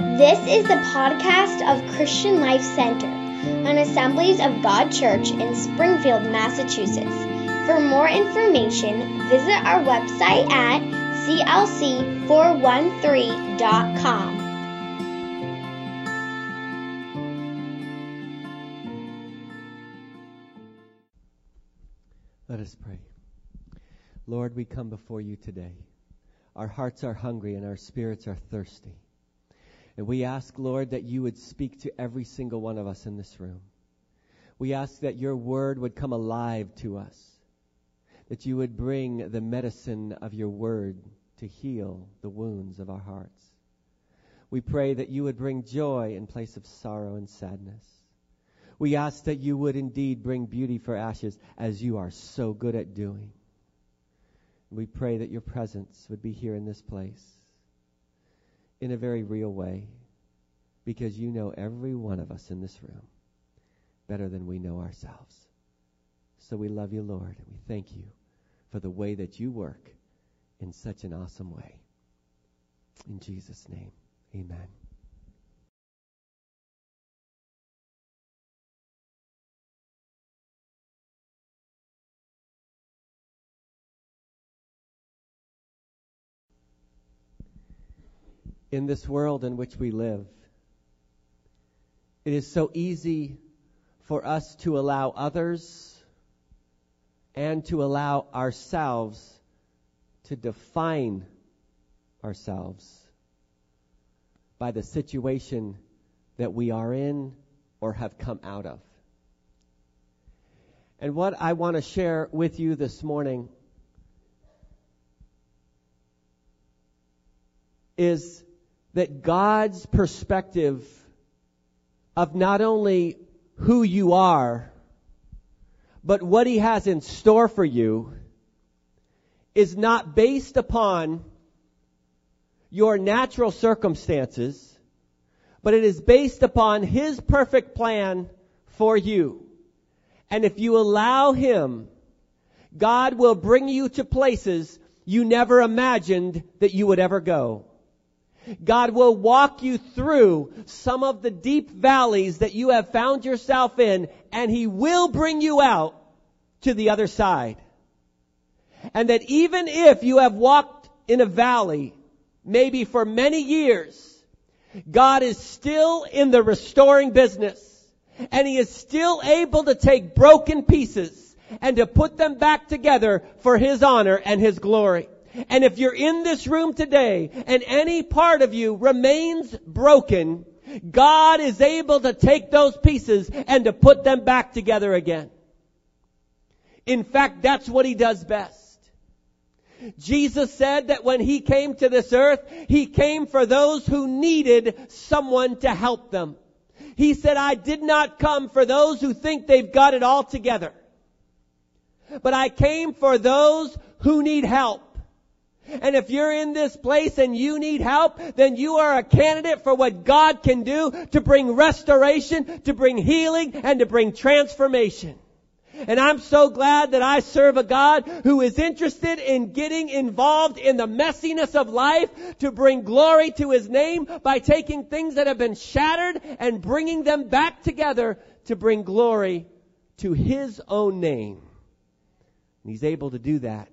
This is the podcast of Christian Life Center, an Assemblies of God church in Springfield, Massachusetts. For more information, visit our website at clc413.com. Let us pray. Lord, we come before you today. Our hearts are hungry and our spirits are thirsty. And we ask, Lord, that you would speak to every single one of us in this room. We ask that your word would come alive to us, that you would bring the medicine of your word to heal the wounds of our hearts. We pray that you would bring joy in place of sorrow and sadness. We ask that you would indeed bring beauty for ashes as you are so good at doing. We pray that your presence would be here in this place in a very real way because you know every one of us in this room better than we know ourselves. So we love you, Lord, and we thank you for the way that you work in such an awesome way. In Jesus' name, amen. in this world in which we live. It is so easy for us to allow others and to allow ourselves to define ourselves by the situation that we are in or have come out of. And what I want to share with you this morning is that God's perspective of not only who you are, but what He has in store for you is not based upon your natural circumstances, but it is based upon His perfect plan for you. And if you allow Him, God will bring you to places you never imagined that you would ever go. God will walk you through some of the deep valleys that you have found yourself in, and He will bring you out to the other side. And that even if you have walked in a valley, maybe for many years, God is still in the restoring business. And He is still able to take broken pieces and to put them back together for His honor and His glory. And if you're in this room today and any part of you remains broken, God is able to take those pieces and to put them back together again. In fact, that's what He does best. Jesus said that when He came to this earth, He came for those who needed someone to help them. He said, I did not come for those who think they've got it all together. But I came for those who need help. And if you're in this place and you need help, then you are a candidate for what God can do to bring restoration, to bring healing, and to bring transformation. And I'm so glad that I serve a God who is interested in getting involved in the messiness of life to bring glory to His name by taking things that have been shattered and bringing them back together to bring glory to His own name. And He's able to do that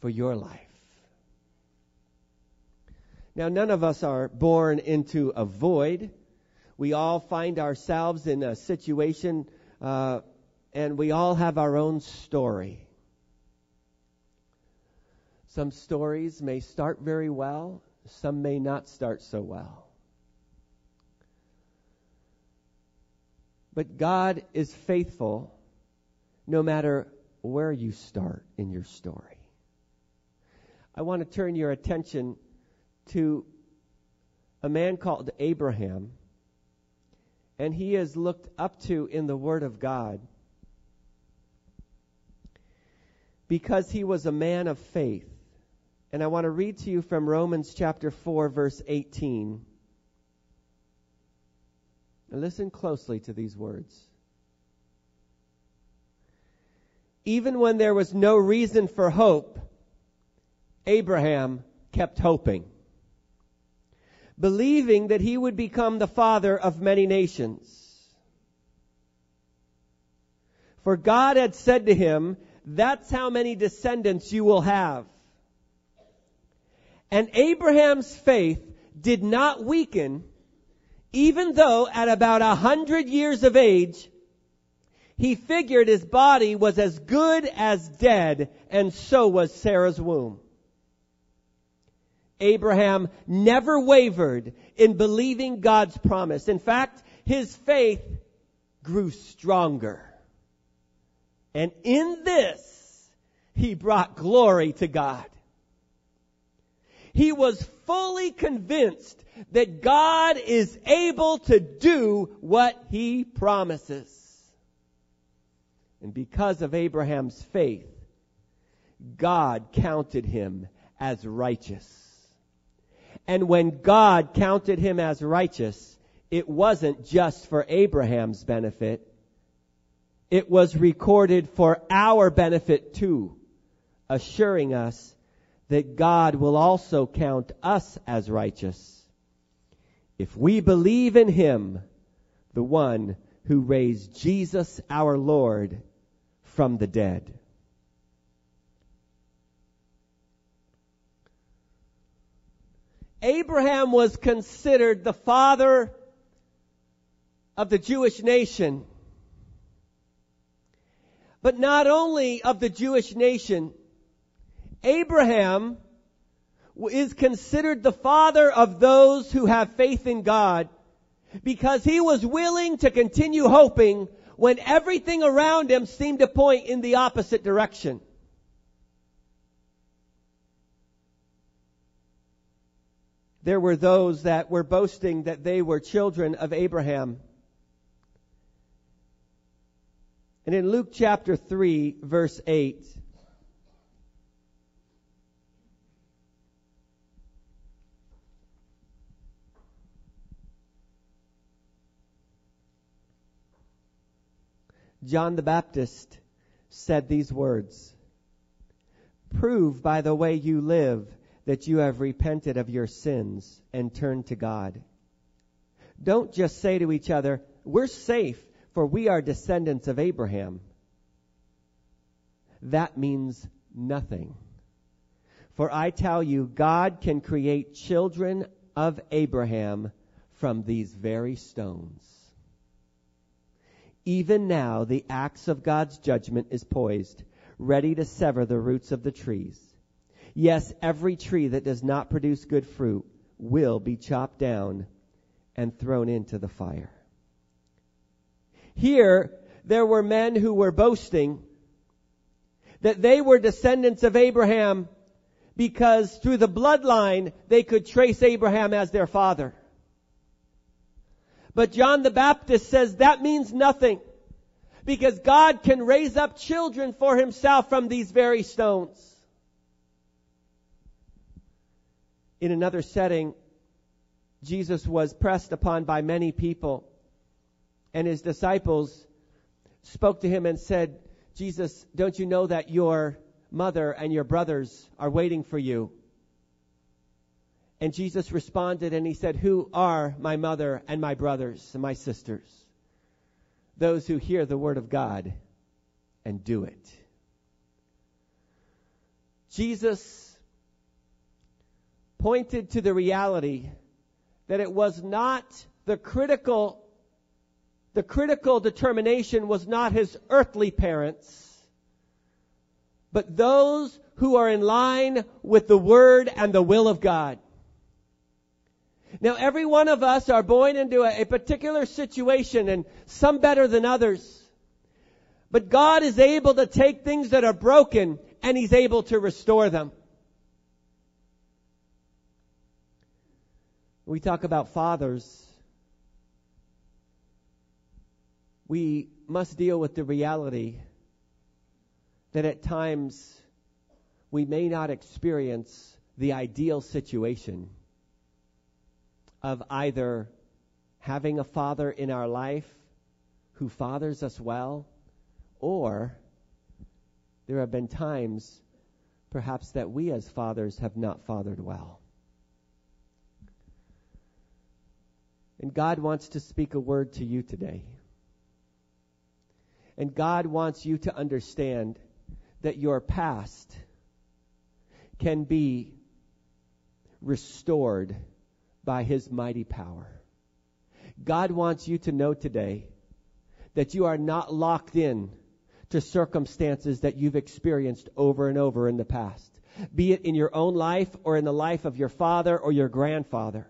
for your life. Now, none of us are born into a void. We all find ourselves in a situation, uh, and we all have our own story. Some stories may start very well, some may not start so well. But God is faithful no matter where you start in your story. I want to turn your attention to a man called Abraham, and he is looked up to in the Word of God because he was a man of faith. And I want to read to you from Romans chapter 4, verse 18. listen closely to these words. Even when there was no reason for hope, Abraham kept hoping believing that he would become the father of many nations. For God had said to him, that's how many descendants you will have. And Abraham's faith did not weaken, even though at about a hundred years of age, he figured his body was as good as dead, and so was Sarah's womb. Abraham never wavered in believing God's promise. In fact, his faith grew stronger. And in this, he brought glory to God. He was fully convinced that God is able to do what he promises. And because of Abraham's faith, God counted him as righteous. And when God counted him as righteous, it wasn't just for Abraham's benefit. It was recorded for our benefit too, assuring us that God will also count us as righteous if we believe in him, the one who raised Jesus our Lord from the dead. Abraham was considered the father of the Jewish nation. But not only of the Jewish nation, Abraham is considered the father of those who have faith in God because he was willing to continue hoping when everything around him seemed to point in the opposite direction. There were those that were boasting that they were children of Abraham. And in Luke chapter 3 verse 8, John the Baptist said these words, Prove by the way you live that you have repented of your sins and turned to God. Don't just say to each other, we're safe for we are descendants of Abraham. That means nothing. For I tell you, God can create children of Abraham from these very stones. Even now, the axe of God's judgment is poised, ready to sever the roots of the trees. Yes, every tree that does not produce good fruit will be chopped down and thrown into the fire. Here, there were men who were boasting that they were descendants of Abraham because through the bloodline they could trace Abraham as their father. But John the Baptist says that means nothing because God can raise up children for himself from these very stones. In another setting, Jesus was pressed upon by many people and his disciples spoke to him and said, Jesus, don't you know that your mother and your brothers are waiting for you? And Jesus responded and he said, Who are my mother and my brothers and my sisters? Those who hear the word of God and do it. Jesus pointed to the reality that it was not the critical, the critical determination was not his earthly parents, but those who are in line with the word and the will of God. Now every one of us are born into a, a particular situation and some better than others. But God is able to take things that are broken and He's able to restore them. We talk about fathers. We must deal with the reality that at times we may not experience the ideal situation of either having a father in our life who fathers us well, or there have been times perhaps that we as fathers have not fathered well. And God wants to speak a word to you today. And God wants you to understand that your past can be restored by His mighty power. God wants you to know today that you are not locked in to circumstances that you've experienced over and over in the past, be it in your own life or in the life of your father or your grandfather.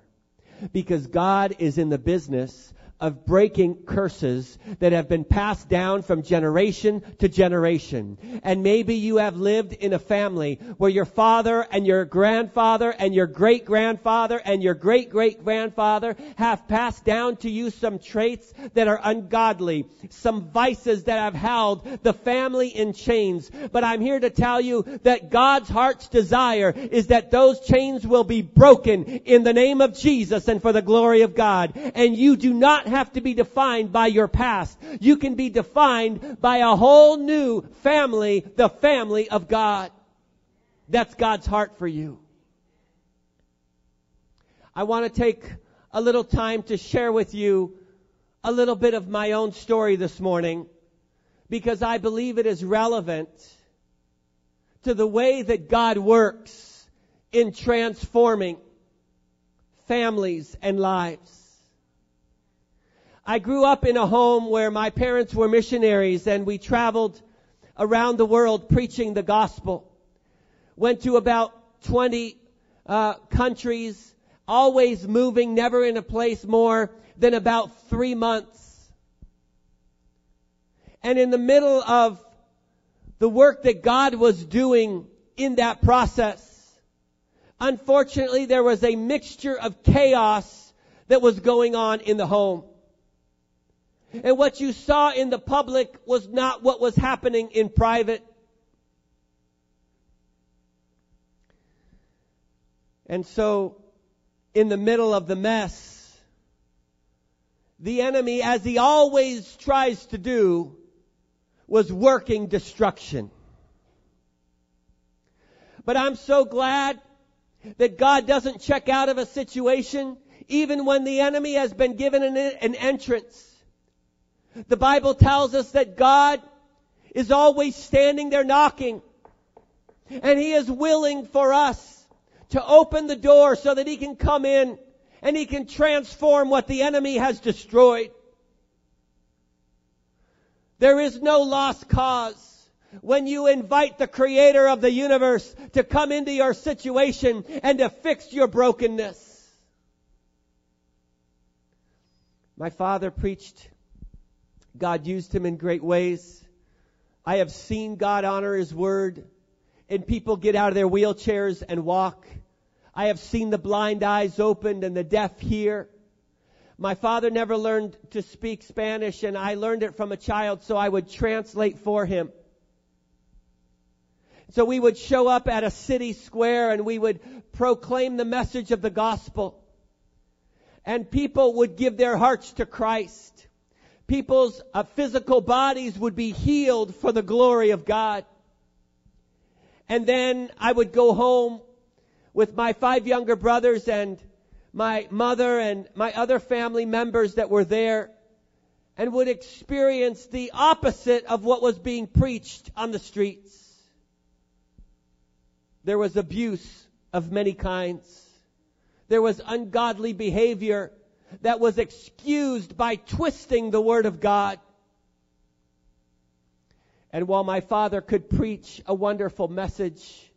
Because God is in the business of breaking curses that have been passed down from generation to generation. And maybe you have lived in a family where your father and your grandfather and your great grandfather and your great great grandfather have passed down to you some traits that are ungodly, some vices that have held the family in chains. But I'm here to tell you that God's heart's desire is that those chains will be broken in the name of Jesus and for the glory of God. And you do not have to be defined by your past. You can be defined by a whole new family, the family of God. That's God's heart for you. I want to take a little time to share with you a little bit of my own story this morning because I believe it is relevant to the way that God works in transforming families and lives. I grew up in a home where my parents were missionaries and we traveled around the world preaching the gospel. Went to about 20 uh, countries, always moving, never in a place more than about three months. And in the middle of the work that God was doing in that process, unfortunately there was a mixture of chaos that was going on in the home. And what you saw in the public was not what was happening in private. And so, in the middle of the mess, the enemy, as he always tries to do, was working destruction. But I'm so glad that God doesn't check out of a situation even when the enemy has been given an, an entrance. The Bible tells us that God is always standing there knocking. And He is willing for us to open the door so that He can come in and He can transform what the enemy has destroyed. There is no lost cause when you invite the creator of the universe to come into your situation and to fix your brokenness. My father preached God used him in great ways. I have seen God honor his word and people get out of their wheelchairs and walk. I have seen the blind eyes opened and the deaf hear. My father never learned to speak Spanish and I learned it from a child so I would translate for him. So we would show up at a city square and we would proclaim the message of the gospel. And people would give their hearts to Christ people's uh, physical bodies would be healed for the glory of God. And then I would go home with my five younger brothers and my mother and my other family members that were there and would experience the opposite of what was being preached on the streets. There was abuse of many kinds. There was ungodly behavior that was excused by twisting the Word of God. And while my father could preach a wonderful message,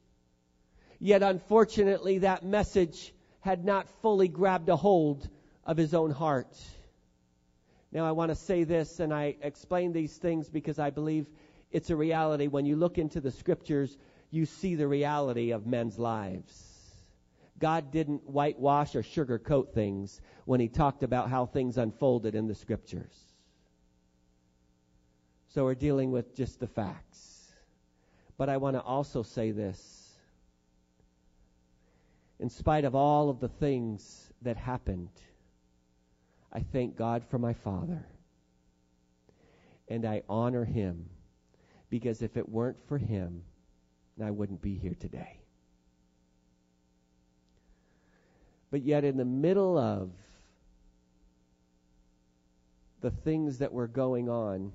yet unfortunately that message had not fully grabbed a hold of his own heart. Now I want to say this and I explain these things because I believe it's a reality. When you look into the scriptures, you see the reality of men's lives. God didn't whitewash or sugarcoat things when he talked about how things unfolded in the scriptures. So we're dealing with just the facts. But I want to also say this. In spite of all of the things that happened, I thank God for my father. And I honor him because if it weren't for him, I wouldn't be here today. But yet, in the middle of the things that were going on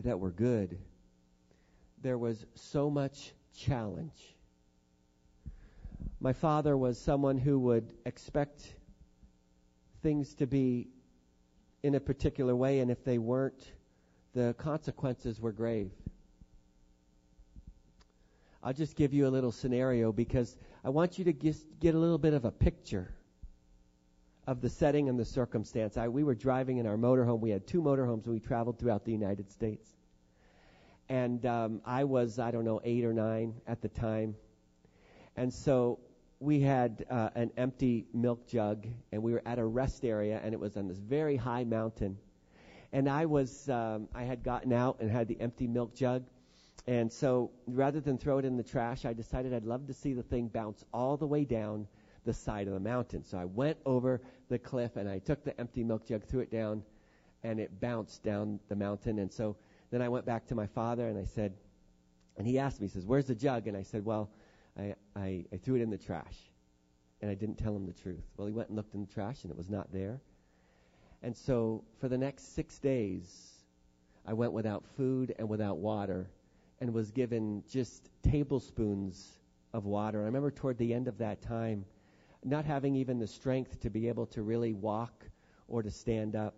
that were good, there was so much challenge. My father was someone who would expect things to be in a particular way, and if they weren't, the consequences were grave. I'll just give you a little scenario because I want you to get a little bit of a picture of the setting and the circumstance. I, we were driving in our motorhome. We had two motorhomes and we traveled throughout the United States. And um, I was, I don't know, eight or nine at the time. And so we had uh, an empty milk jug and we were at a rest area and it was on this very high mountain. And I was, um, I had gotten out and had the empty milk jug and so rather than throw it in the trash, I decided I'd love to see the thing bounce all the way down the side of the mountain. So I went over the cliff and I took the empty milk jug, threw it down, and it bounced down the mountain. And so then I went back to my father and I said, and he asked me, he says, where's the jug? And I said, well, I, I, I threw it in the trash. And I didn't tell him the truth. Well, he went and looked in the trash and it was not there. And so for the next six days, I went without food and without water and was given just tablespoons of water. I remember toward the end of that time, not having even the strength to be able to really walk or to stand up.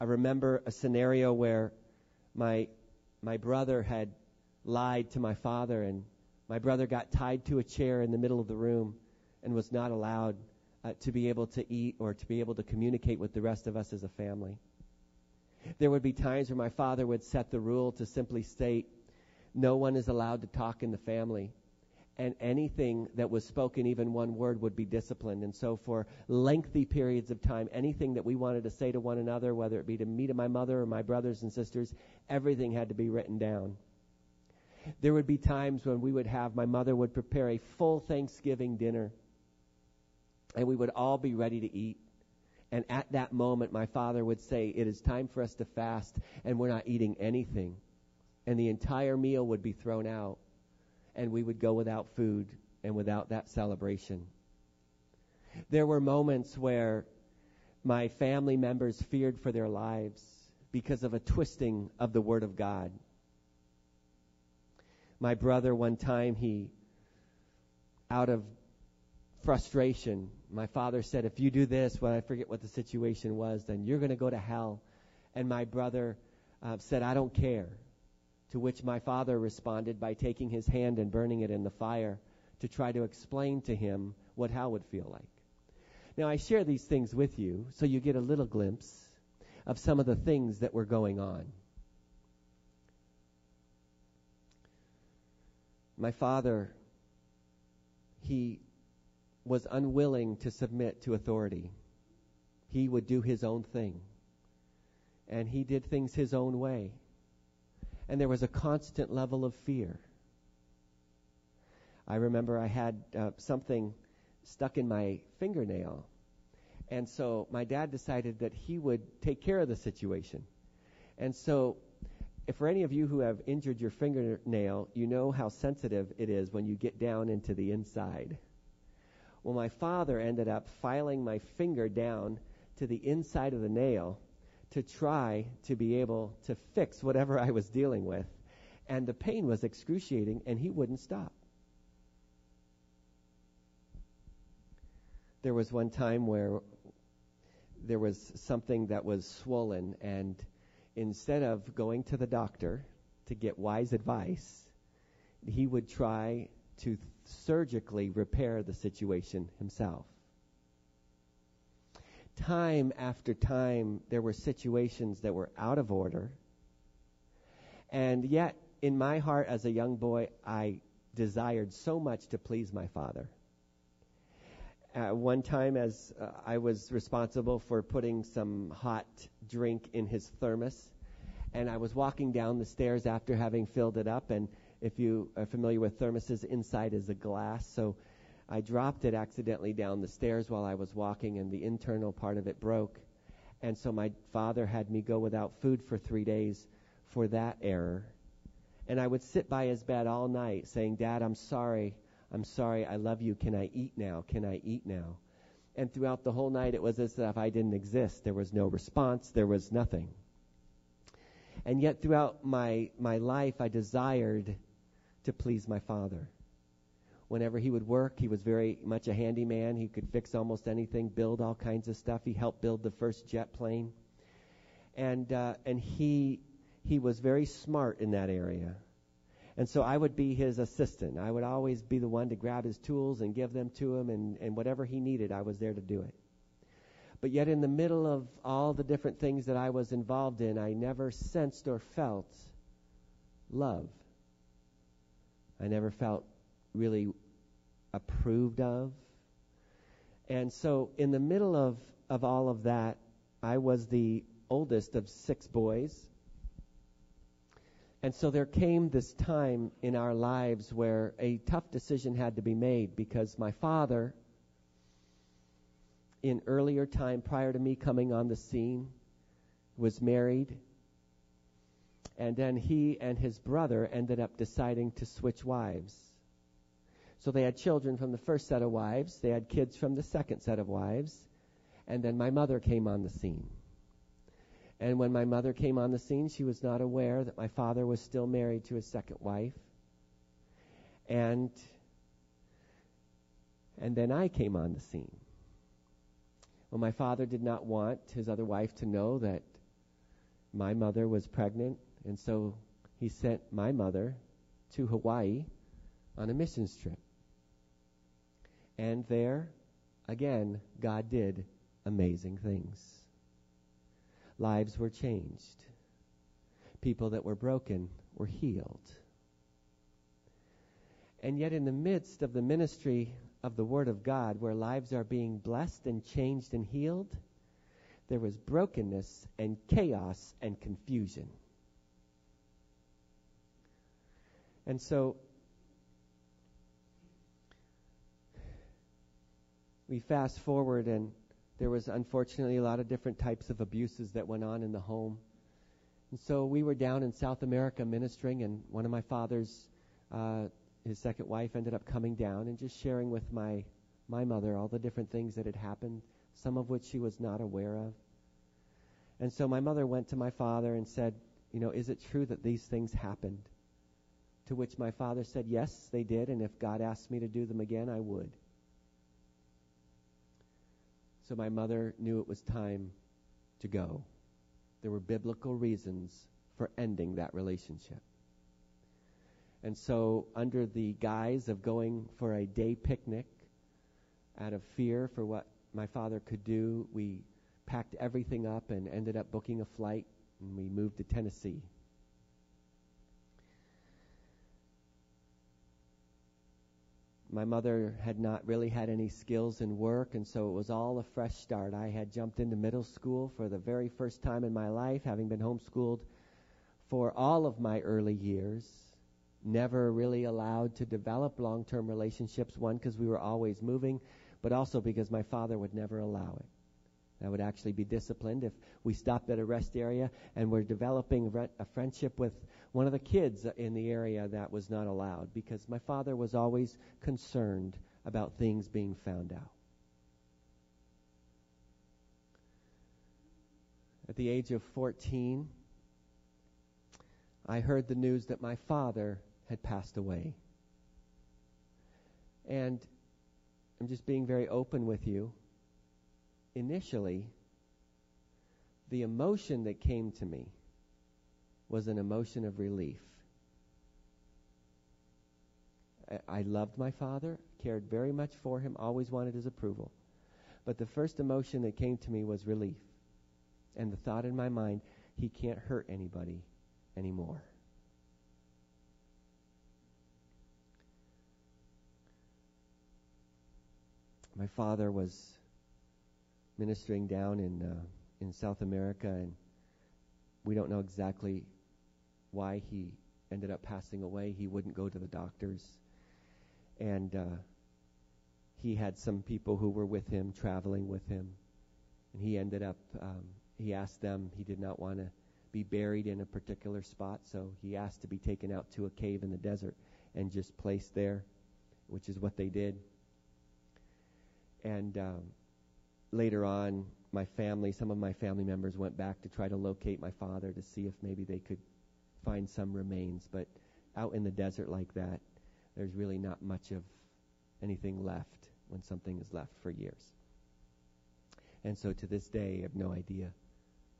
I remember a scenario where my my brother had lied to my father and my brother got tied to a chair in the middle of the room and was not allowed uh, to be able to eat or to be able to communicate with the rest of us as a family. There would be times where my father would set the rule to simply state, no one is allowed to talk in the family. And anything that was spoken, even one word, would be disciplined. And so, for lengthy periods of time, anything that we wanted to say to one another, whether it be to me to my mother or my brothers and sisters, everything had to be written down. There would be times when we would have, my mother would prepare a full Thanksgiving dinner, and we would all be ready to eat. And at that moment, my father would say, It is time for us to fast, and we're not eating anything. And the entire meal would be thrown out, and we would go without food and without that celebration. There were moments where my family members feared for their lives because of a twisting of the Word of God. My brother, one time, he, out of frustration. My father said, if you do this, well, I forget what the situation was, then you're going to go to hell. And my brother uh, said, I don't care. To which my father responded by taking his hand and burning it in the fire to try to explain to him what hell would feel like. Now, I share these things with you so you get a little glimpse of some of the things that were going on. My father, he was unwilling to submit to authority. He would do his own thing. And he did things his own way. And there was a constant level of fear. I remember I had uh, something stuck in my fingernail. And so my dad decided that he would take care of the situation. And so, if for any of you who have injured your fingernail, you know how sensitive it is when you get down into the inside. Well, my father ended up filing my finger down to the inside of the nail to try to be able to fix whatever I was dealing with. And the pain was excruciating, and he wouldn't stop. There was one time where there was something that was swollen, and instead of going to the doctor to get wise advice, he would try to surgically repair the situation himself. Time after time, there were situations that were out of order. And yet, in my heart as a young boy, I desired so much to please my father. Uh, one time, as uh, I was responsible for putting some hot drink in his thermos, and I was walking down the stairs after having filled it up, and if you are familiar with thermoses, inside is a glass. So I dropped it accidentally down the stairs while I was walking, and the internal part of it broke. And so my father had me go without food for three days for that error. And I would sit by his bed all night saying, Dad, I'm sorry. I'm sorry. I love you. Can I eat now? Can I eat now? And throughout the whole night, it was as if I didn't exist. There was no response. There was nothing. And yet, throughout my, my life, I desired to please my father. Whenever he would work, he was very much a handyman. He could fix almost anything, build all kinds of stuff. He helped build the first jet plane. And, uh, and he, he was very smart in that area. And so I would be his assistant. I would always be the one to grab his tools and give them to him, and, and whatever he needed, I was there to do it. But yet, in the middle of all the different things that I was involved in, I never sensed or felt love. I never felt really approved of. And so, in the middle of, of all of that, I was the oldest of six boys. And so there came this time in our lives where a tough decision had to be made because my father, in earlier time prior to me coming on the scene, was married. And then he and his brother ended up deciding to switch wives. So they had children from the first set of wives, they had kids from the second set of wives, and then my mother came on the scene. And when my mother came on the scene, she was not aware that my father was still married to his second wife. And and then I came on the scene. Well, my father did not want his other wife to know that my mother was pregnant, and so he sent my mother to Hawaii on a missions trip. And there, again, God did amazing things lives were changed. People that were broken were healed. And yet, in the midst of the ministry of the Word of God, where lives are being blessed and changed and healed, there was brokenness and chaos and confusion. And so, we fast forward and there was unfortunately a lot of different types of abuses that went on in the home. And so we were down in South America ministering, and one of my father's, uh, his second wife, ended up coming down and just sharing with my my mother all the different things that had happened, some of which she was not aware of. And so my mother went to my father and said, you know, is it true that these things happened? To which my father said, yes, they did, and if God asked me to do them again, I would. So my mother knew it was time to go. There were biblical reasons for ending that relationship. And so, under the guise of going for a day picnic, out of fear for what my father could do, we packed everything up and ended up booking a flight and we moved to Tennessee. My mother had not really had any skills in work, and so it was all a fresh start. I had jumped into middle school for the very first time in my life, having been homeschooled for all of my early years. Never really allowed to develop long term relationships, one, because we were always moving, but also because my father would never allow it. I would actually be disciplined if we stopped at a rest area and were developing a friendship with one of the kids in the area that was not allowed because my father was always concerned about things being found out. At the age of 14, I heard the news that my father had passed away. And I'm just being very open with you initially, the emotion that came to me was an emotion of relief. I loved my father, cared very much for him, always wanted his approval. But the first emotion that came to me was relief. And the thought in my mind, he can't hurt anybody anymore. My father was ministering down in uh, in South America, and we don't know exactly why he ended up passing away. He wouldn't go to the doctors, and uh, he had some people who were with him, traveling with him, and he ended up. Um, he asked them. He did not want to be buried in a particular spot, so he asked to be taken out to a cave in the desert and just placed there, which is what they did. And um, later on, my family, some of my family members went back to try to locate my father to see if maybe they could find some remains. But out in the desert like that, there's really not much of anything left when something is left for years. And so to this day, I have no idea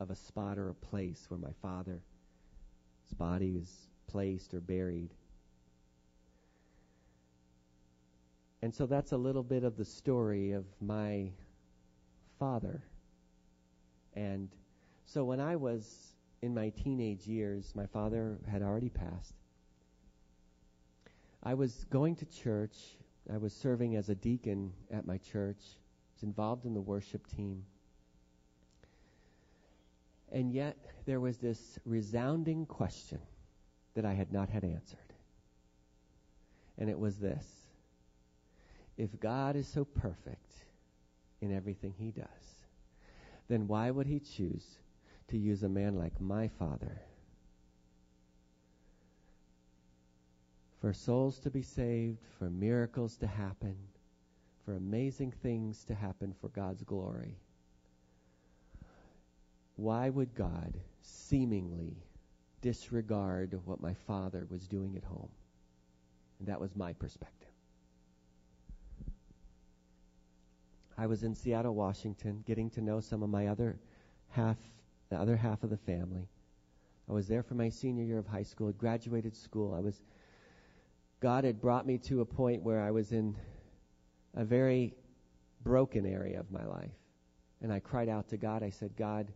of a spot or a place where my father's body is placed or buried. And so that's a little bit of the story of my father. And so when I was in my teenage years, my father had already passed. I was going to church. I was serving as a deacon at my church. I was involved in the worship team. And yet there was this resounding question that I had not had answered. And it was this. If God is so perfect in everything he does, then why would he choose to use a man like my father for souls to be saved, for miracles to happen, for amazing things to happen for God's glory? Why would God seemingly disregard what my father was doing at home? And that was my perspective. I was in Seattle, Washington, getting to know some of my other half, the other half of the family. I was there for my senior year of high school, had graduated school. I was, God had brought me to a point where I was in a very broken area of my life. And I cried out to God. I said, God,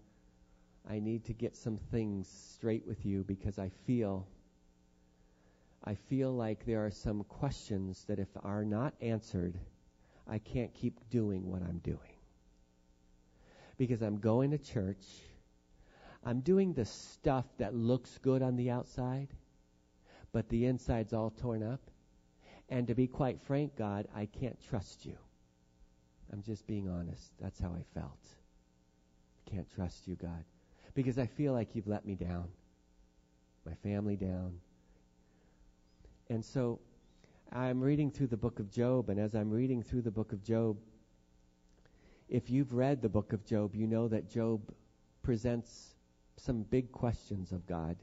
I need to get some things straight with you because I feel I feel like there are some questions that if are not answered, I can't keep doing what I'm doing. Because I'm going to church, I'm doing the stuff that looks good on the outside, but the inside's all torn up. And to be quite frank, God, I can't trust you. I'm just being honest. That's how I felt. Can't trust you, God. Because I feel like you've let me down, my family down. And so I'm reading through the book of Job, and as I'm reading through the book of Job, if you've read the book of Job, you know that Job presents some big questions of God.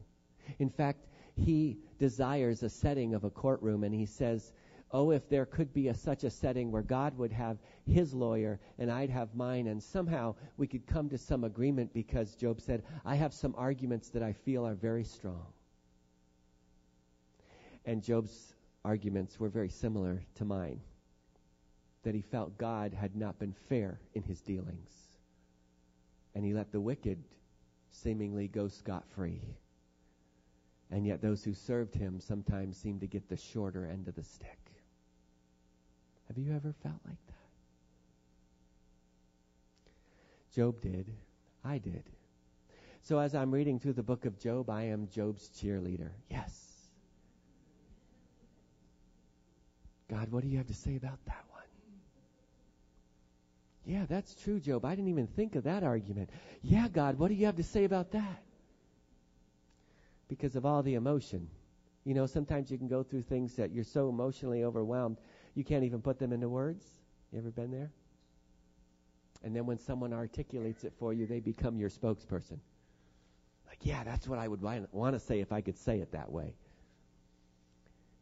In fact, he desires a setting of a courtroom, and he says, Oh, if there could be a, such a setting where God would have his lawyer and I'd have mine, and somehow we could come to some agreement because Job said, I have some arguments that I feel are very strong. And Job's arguments were very similar to mine. That he felt God had not been fair in his dealings. And he let the wicked seemingly go scot free. And yet those who served him sometimes seemed to get the shorter end of the stick. Have you ever felt like that? Job did. I did. So as I'm reading through the book of Job, I am Job's cheerleader. Yes. God, what do you have to say about that one? Yeah, that's true, Job. I didn't even think of that argument. Yeah, God, what do you have to say about that? Because of all the emotion. You know, sometimes you can go through things that you're so emotionally overwhelmed, you can't even put them into words. You ever been there? And then when someone articulates it for you, they become your spokesperson. Like, yeah, that's what I would want to say if I could say it that way.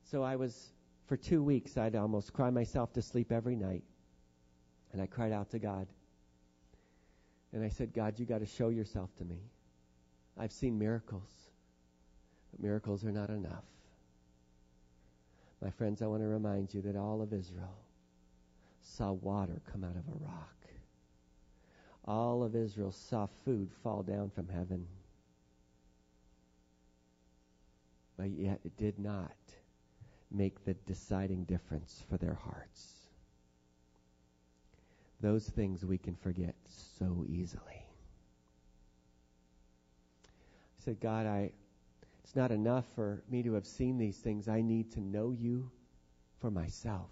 So I was for two weeks, I'd almost cry myself to sleep every night. And I cried out to God. And I said, God, you got to show yourself to me. I've seen miracles, but miracles are not enough. My friends, I want to remind you that all of Israel saw water come out of a rock. All of Israel saw food fall down from heaven. But yet it did not make the deciding difference for their hearts. Those things we can forget so easily. I said, God, I, it's not enough for me to have seen these things. I need to know you for myself.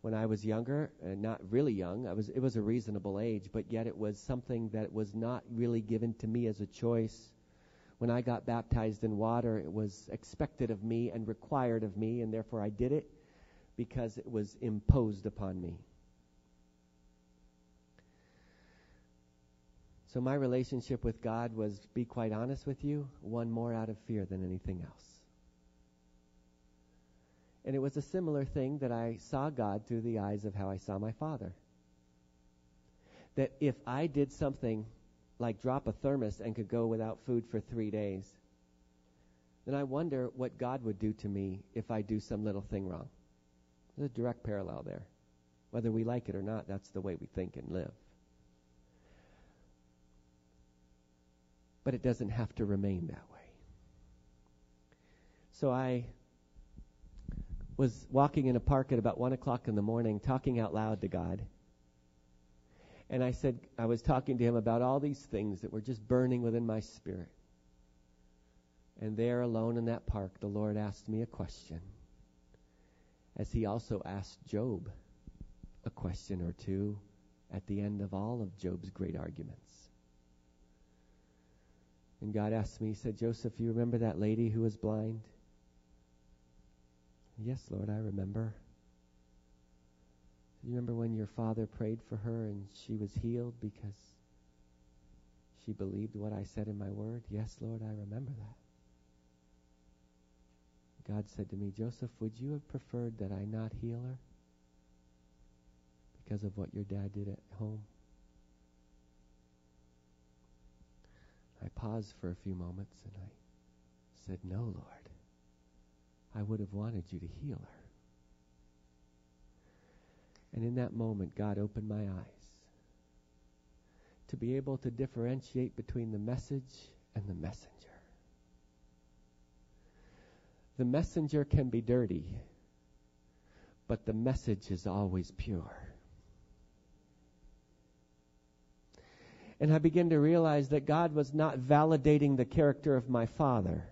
When I was younger, uh, not really young, I was, it was a reasonable age, but yet it was something that was not really given to me as a choice when I got baptized in water, it was expected of me and required of me, and therefore I did it because it was imposed upon me. So my relationship with God was, be quite honest with you, one more out of fear than anything else. And it was a similar thing that I saw God through the eyes of how I saw my father. That if I did something like drop a thermos and could go without food for three days, then I wonder what God would do to me if I do some little thing wrong. There's a direct parallel there. Whether we like it or not, that's the way we think and live. But it doesn't have to remain that way. So I was walking in a park at about one o'clock in the morning, talking out loud to God. And I said, I was talking to him about all these things that were just burning within my spirit. And there, alone in that park, the Lord asked me a question, as he also asked Job a question or two at the end of all of Job's great arguments. And God asked me, He said, Joseph, you remember that lady who was blind? Yes, Lord, I remember. You remember when your father prayed for her and she was healed because she believed what I said in my word? Yes, Lord, I remember that. God said to me, Joseph, would you have preferred that I not heal her because of what your dad did at home? I paused for a few moments and I said, No, Lord. I would have wanted you to heal her. And in that moment, God opened my eyes to be able to differentiate between the message and the messenger. The messenger can be dirty, but the message is always pure. And I began to realize that God was not validating the character of my father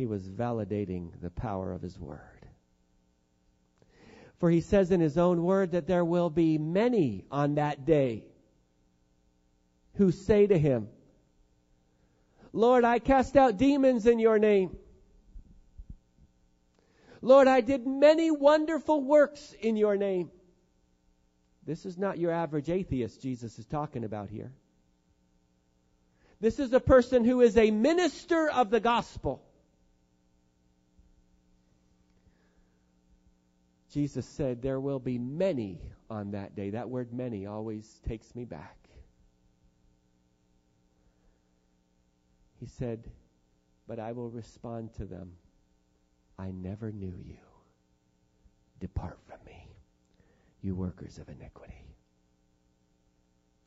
he was validating the power of his word. For he says in his own word that there will be many on that day who say to him, Lord, I cast out demons in your name. Lord, I did many wonderful works in your name. This is not your average atheist Jesus is talking about here. This is a person who is a minister of the gospel. Jesus said, There will be many on that day. That word many always takes me back. He said, But I will respond to them, I never knew you. Depart from me, you workers of iniquity.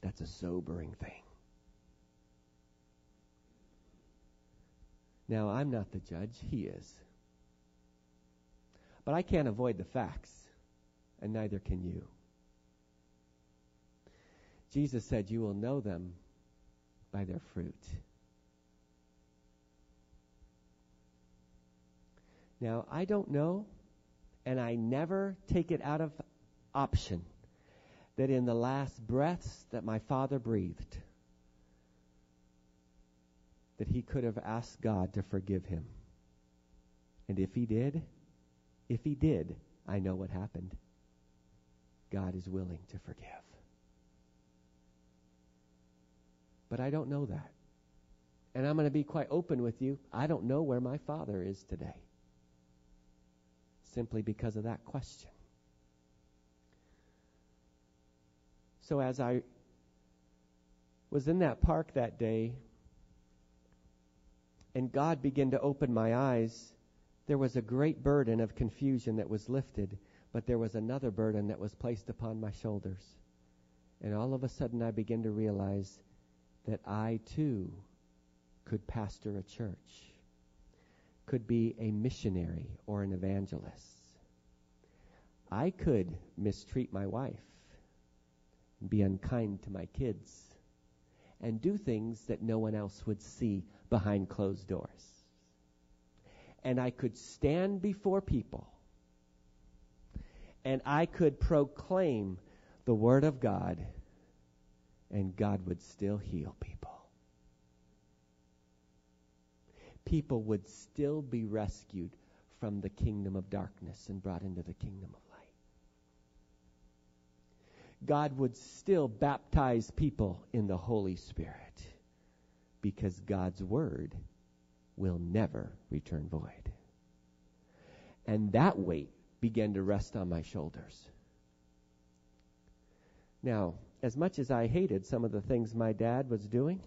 That's a sobering thing. Now, I'm not the judge, he is. But I can't avoid the facts, and neither can you. Jesus said, You will know them by their fruit. Now, I don't know, and I never take it out of option that in the last breaths that my father breathed, that he could have asked God to forgive him. And if he did, if he did, I know what happened. God is willing to forgive. But I don't know that. And I'm going to be quite open with you. I don't know where my father is today. Simply because of that question. So as I was in that park that day, and God began to open my eyes there was a great burden of confusion that was lifted, but there was another burden that was placed upon my shoulders. And all of a sudden, I began to realize that I too could pastor a church, could be a missionary or an evangelist. I could mistreat my wife, be unkind to my kids, and do things that no one else would see behind closed doors and I could stand before people and I could proclaim the Word of God, and God would still heal people. People would still be rescued from the kingdom of darkness and brought into the kingdom of light. God would still baptize people in the Holy Spirit because God's Word will never return void. And that weight began to rest on my shoulders. Now, as much as I hated some of the things my dad was doing,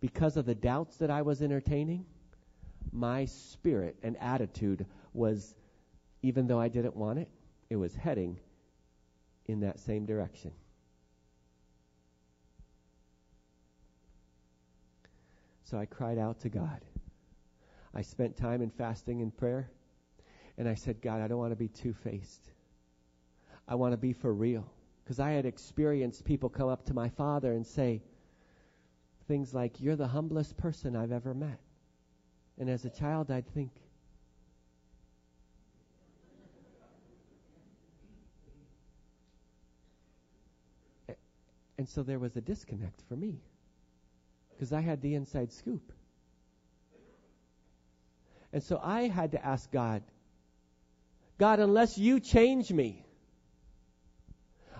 because of the doubts that I was entertaining, my spirit and attitude was, even though I didn't want it, it was heading in that same direction. So I cried out to God. I spent time in fasting and prayer. And I said, God, I don't want to be two faced. I want to be for real. Because I had experienced people come up to my father and say things like, You're the humblest person I've ever met. And as a child, I'd think, And so there was a disconnect for me because I had the inside scoop. And so I had to ask God, God, unless you change me,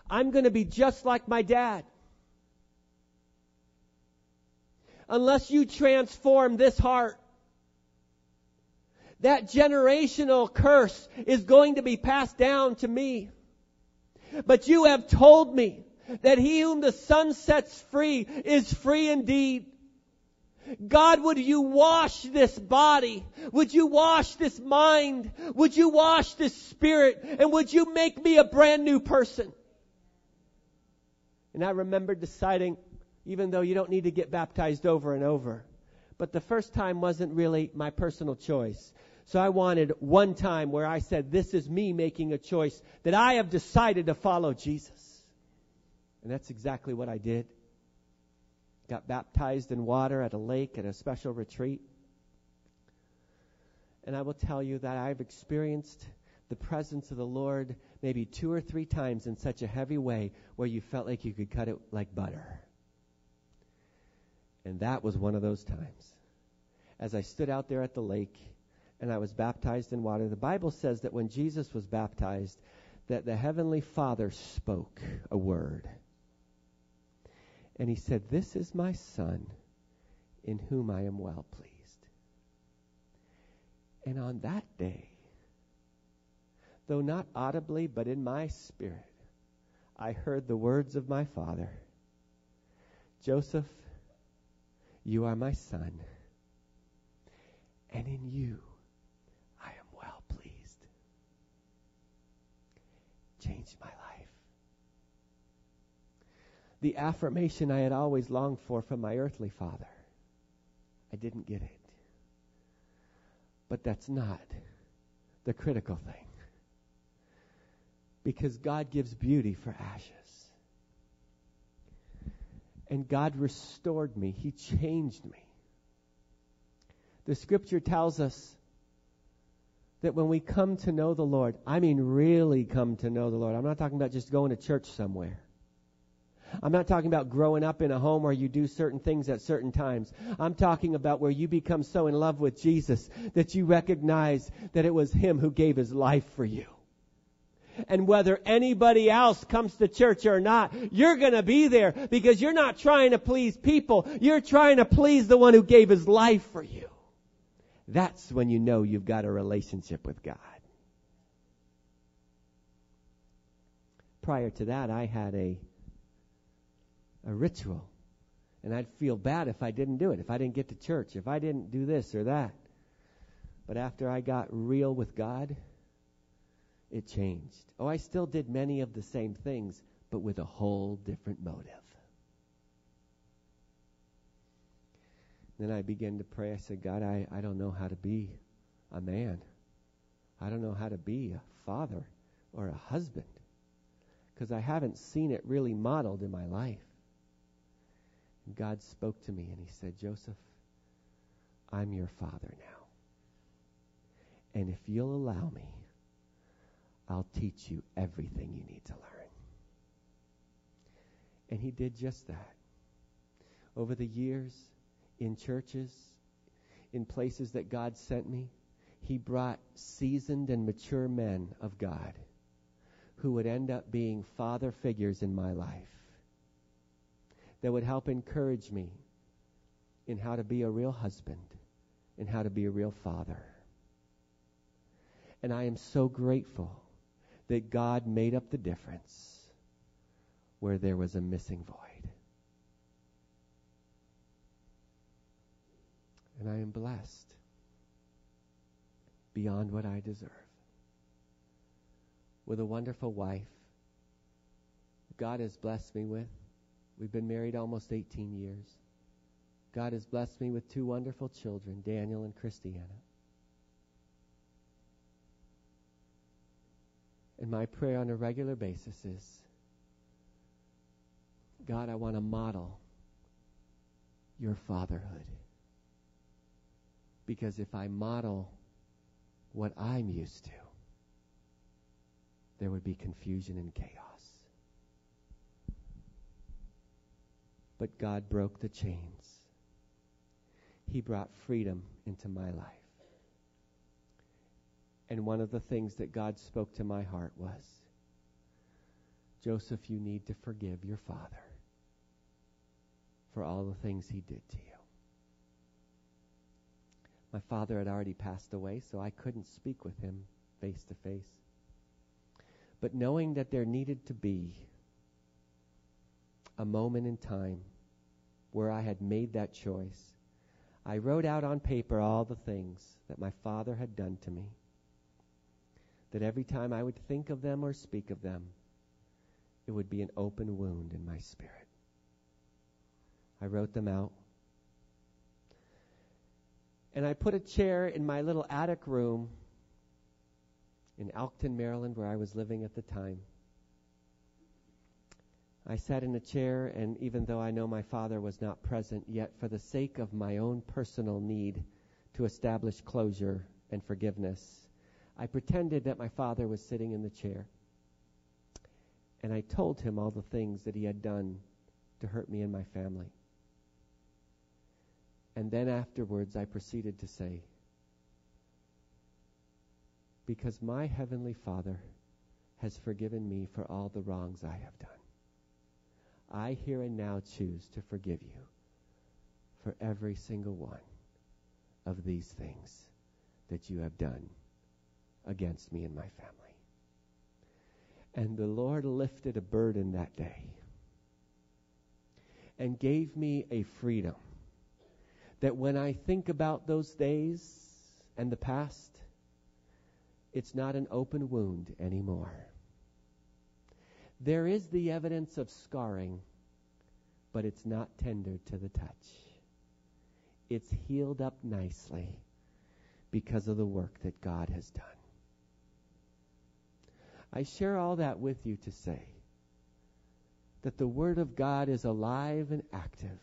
I'm going to be just like my dad. Unless you transform this heart, that generational curse is going to be passed down to me. But you have told me that he whom the Son sets free is free indeed. God, would you wash this body? Would you wash this mind? Would you wash this spirit? And would you make me a brand new person? And I remember deciding, even though you don't need to get baptized over and over, but the first time wasn't really my personal choice. So I wanted one time where I said, this is me making a choice that I have decided to follow Jesus. And that's exactly what I did. Got baptized in water at a lake at a special retreat. And I will tell you that I've experienced the presence of the Lord maybe two or three times in such a heavy way where you felt like you could cut it like butter. And that was one of those times. As I stood out there at the lake and I was baptized in water, the Bible says that when Jesus was baptized, that the Heavenly Father spoke a word. And he said, This is my son in whom I am well pleased. And on that day, though not audibly, but in my spirit, I heard the words of my father Joseph, you are my son, and in you I am well pleased. My life the affirmation I had always longed for from my earthly father. I didn't get it. But that's not the critical thing. Because God gives beauty for ashes. And God restored me. He changed me. The scripture tells us that when we come to know the Lord, I mean really come to know the Lord. I'm not talking about just going to church somewhere. I'm not talking about growing up in a home where you do certain things at certain times. I'm talking about where you become so in love with Jesus that you recognize that it was Him who gave His life for you. And whether anybody else comes to church or not, you're gonna be there because you're not trying to please people. You're trying to please the one who gave His life for you. That's when you know you've got a relationship with God. Prior to that, I had a a ritual. And I'd feel bad if I didn't do it, if I didn't get to church, if I didn't do this or that. But after I got real with God, it changed. Oh, I still did many of the same things, but with a whole different motive. Then I began to pray. I said, God, I, I don't know how to be a man. I don't know how to be a father or a husband because I haven't seen it really modeled in my life. God spoke to me and he said, Joseph, I'm your father now. And if you'll allow me, I'll teach you everything you need to learn. And he did just that. Over the years, in churches, in places that God sent me, he brought seasoned and mature men of God who would end up being father figures in my life that would help encourage me in how to be a real husband and how to be a real father. And I am so grateful that God made up the difference where there was a missing void. And I am blessed beyond what I deserve with a wonderful wife God has blessed me with. We've been married almost 18 years. God has blessed me with two wonderful children, Daniel and Christiana. And my prayer on a regular basis is God, I want to model your fatherhood. Because if I model what I'm used to, there would be confusion and chaos. But God broke the chains. He brought freedom into my life. And one of the things that God spoke to my heart was Joseph, you need to forgive your father for all the things he did to you. My father had already passed away, so I couldn't speak with him face to face. But knowing that there needed to be a moment in time where I had made that choice, I wrote out on paper all the things that my father had done to me. That every time I would think of them or speak of them, it would be an open wound in my spirit. I wrote them out. And I put a chair in my little attic room in Elkton, Maryland, where I was living at the time. I sat in a chair, and even though I know my father was not present, yet for the sake of my own personal need to establish closure and forgiveness, I pretended that my father was sitting in the chair. And I told him all the things that he had done to hurt me and my family. And then afterwards, I proceeded to say, Because my Heavenly Father has forgiven me for all the wrongs I have done. I here and now choose to forgive you for every single one of these things that you have done against me and my family. And the Lord lifted a burden that day and gave me a freedom that when I think about those days and the past, it's not an open wound anymore. There is the evidence of scarring, but it's not tender to the touch. It's healed up nicely because of the work that God has done. I share all that with you to say that the Word of God is alive and active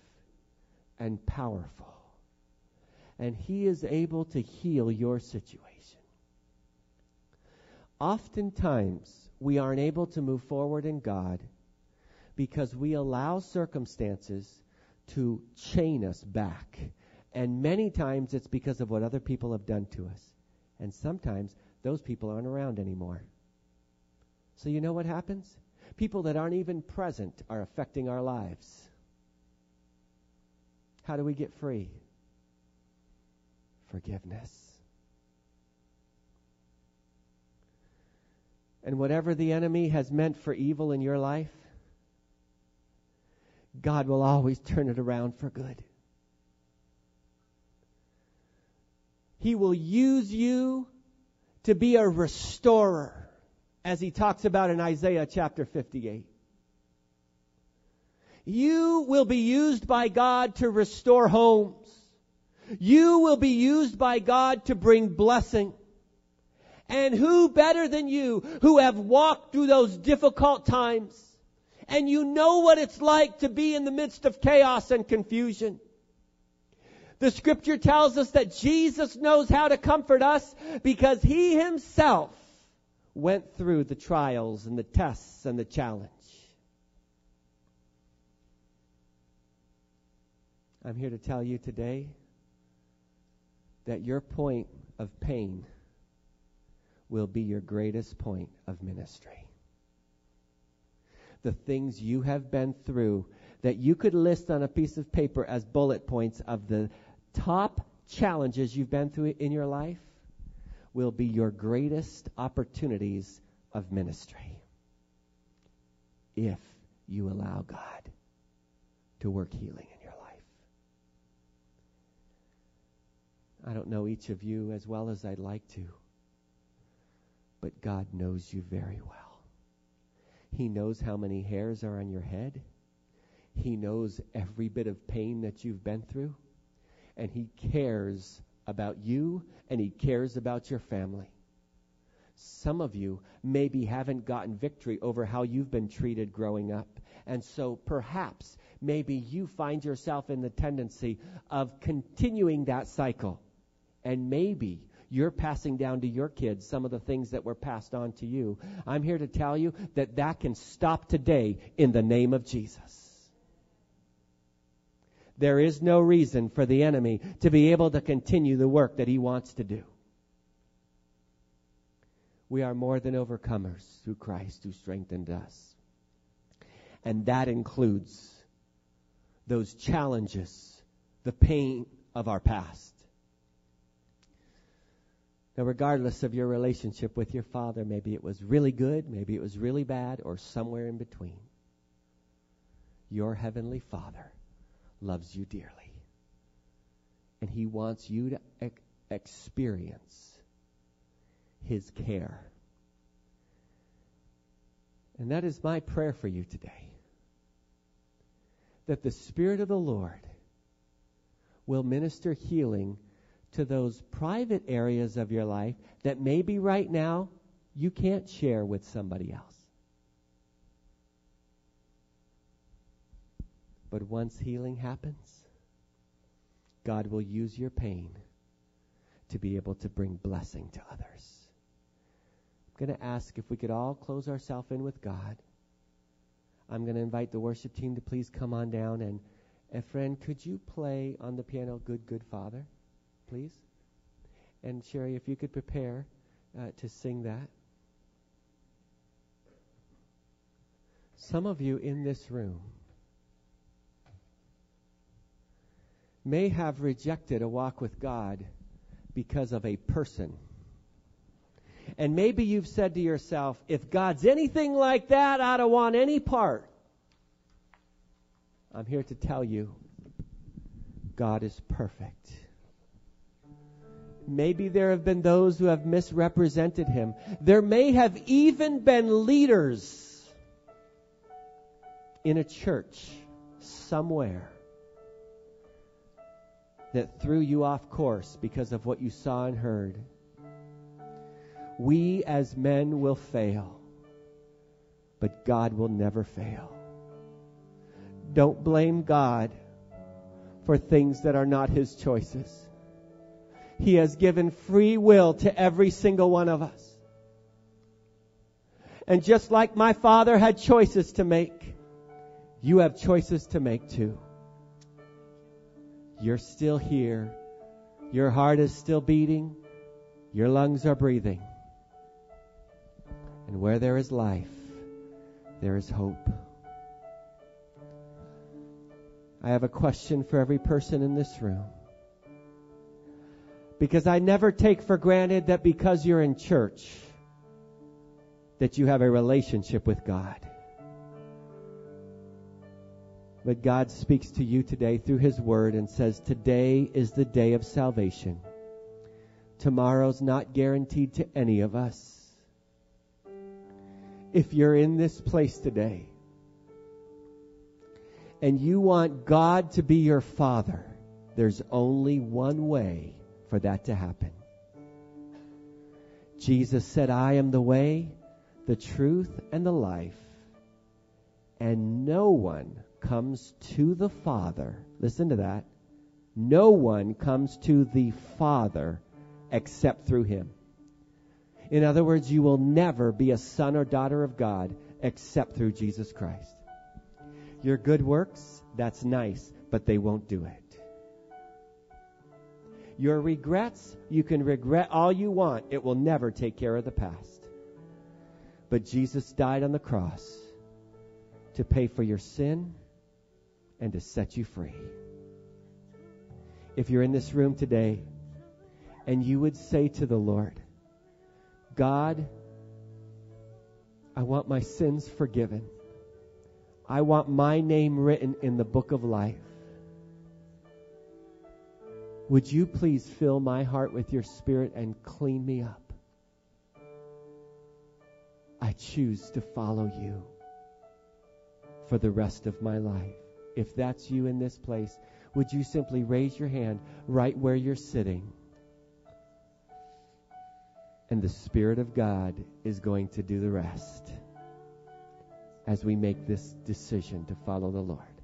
and powerful, and He is able to heal your situation. Oftentimes, we aren't able to move forward in God because we allow circumstances to chain us back. And many times it's because of what other people have done to us. And sometimes those people aren't around anymore. So you know what happens? People that aren't even present are affecting our lives. How do we get free? Forgiveness. And whatever the enemy has meant for evil in your life, God will always turn it around for good. He will use you to be a restorer, as he talks about in Isaiah chapter 58. You will be used by God to restore homes. You will be used by God to bring blessing. And who better than you who have walked through those difficult times and you know what it's like to be in the midst of chaos and confusion. The scripture tells us that Jesus knows how to comfort us because he himself went through the trials and the tests and the challenge. I'm here to tell you today that your point of pain will be your greatest point of ministry. the things you have been through that you could list on a piece of paper as bullet points of the top challenges you've been through in your life will be your greatest opportunities of ministry if you allow God to work healing in your life. I don't know each of you as well as I'd like to, but God knows you very well. He knows how many hairs are on your head. He knows every bit of pain that you've been through. And He cares about you and He cares about your family. Some of you maybe haven't gotten victory over how you've been treated growing up. And so perhaps maybe you find yourself in the tendency of continuing that cycle. And maybe you're passing down to your kids some of the things that were passed on to you. I'm here to tell you that that can stop today in the name of Jesus. There is no reason for the enemy to be able to continue the work that he wants to do. We are more than overcomers through Christ who strengthened us. And that includes those challenges, the pain of our past. Now, regardless of your relationship with your father, maybe it was really good, maybe it was really bad, or somewhere in between. Your heavenly father loves you dearly. And he wants you to ex- experience his care. And that is my prayer for you today. That the Spirit of the Lord will minister healing to those private areas of your life that maybe right now you can't share with somebody else. But once healing happens, God will use your pain to be able to bring blessing to others. I'm going to ask if we could all close ourselves in with God. I'm going to invite the worship team to please come on down and, friend, could you play on the piano Good Good Father, please? And Sherry, if you could prepare uh, to sing that. Some of you in this room may have rejected a walk with God because of a person. And maybe you've said to yourself, if God's anything like that, I don't want any part. I'm here to tell you, God is perfect. Maybe there have been those who have misrepresented him. There may have even been leaders in a church somewhere that threw you off course because of what you saw and heard. We as men will fail, but God will never fail. Don't blame God for things that are not His choices. He has given free will to every single one of us. And just like my father had choices to make, you have choices to make too. You're still here. Your heart is still beating. Your lungs are breathing. And where there is life, there is hope. I have a question for every person in this room. Because I never take for granted that because you're in church, that you have a relationship with God. But God speaks to you today through His Word and says, Today is the day of salvation. Tomorrow's not guaranteed to any of us. If you're in this place today and you want God to be your Father, there's only one way for that to happen. Jesus said, I am the way, the truth, and the life, and no one comes to the Father, listen to that, no one comes to the Father except through him. In other words, you will never be a son or daughter of God except through Jesus Christ. Your good works, that's nice, but they won't do it. Your regrets, you can regret all you want. It will never take care of the past. But Jesus died on the cross to pay for your sin and to set you free. If you're in this room today and you would say to the Lord, God, I want my sins forgiven. I want my name written in the book of life. Would you please fill my heart with your spirit and clean me up? I choose to follow you for the rest of my life. If that's you in this place, would you simply raise your hand right where you're sitting? And the Spirit of God is going to do the rest as we make this decision to follow the Lord.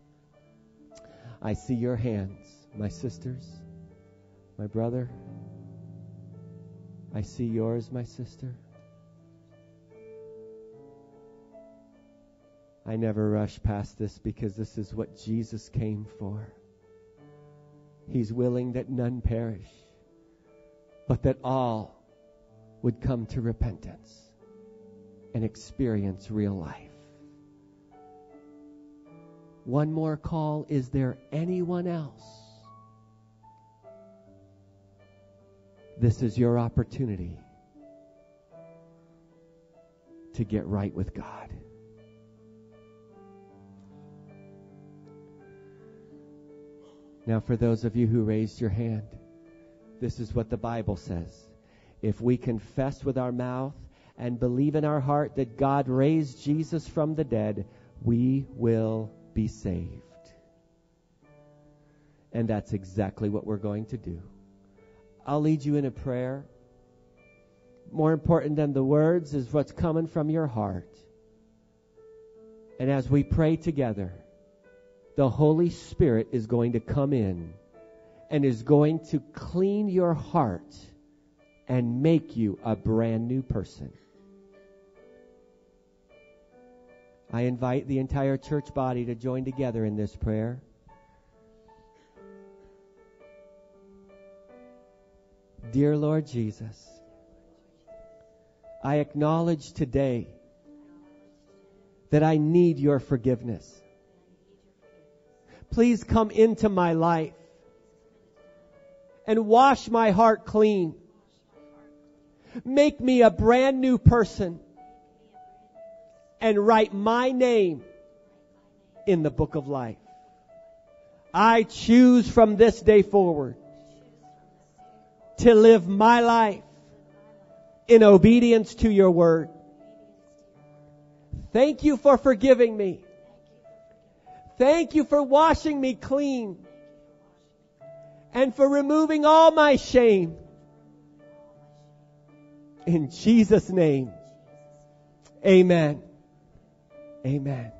I see your hands, my sisters, my brother. I see yours, my sister. I never rush past this because this is what Jesus came for. He's willing that none perish, but that all would come to repentance and experience real life. One more call. Is there anyone else? This is your opportunity to get right with God. Now, for those of you who raised your hand, this is what the Bible says. If we confess with our mouth and believe in our heart that God raised Jesus from the dead, we will be saved. And that's exactly what we're going to do. I'll lead you in a prayer. More important than the words is what's coming from your heart. And as we pray together, the Holy Spirit is going to come in and is going to clean your heart and make you a brand new person. I invite the entire church body to join together in this prayer. Dear Lord Jesus, I acknowledge today that I need your forgiveness. Please come into my life and wash my heart clean. Make me a brand new person and write my name in the book of life. I choose from this day forward to live my life in obedience to your word. Thank you for forgiving me. Thank you for washing me clean and for removing all my shame. In Jesus' name, amen. Amen.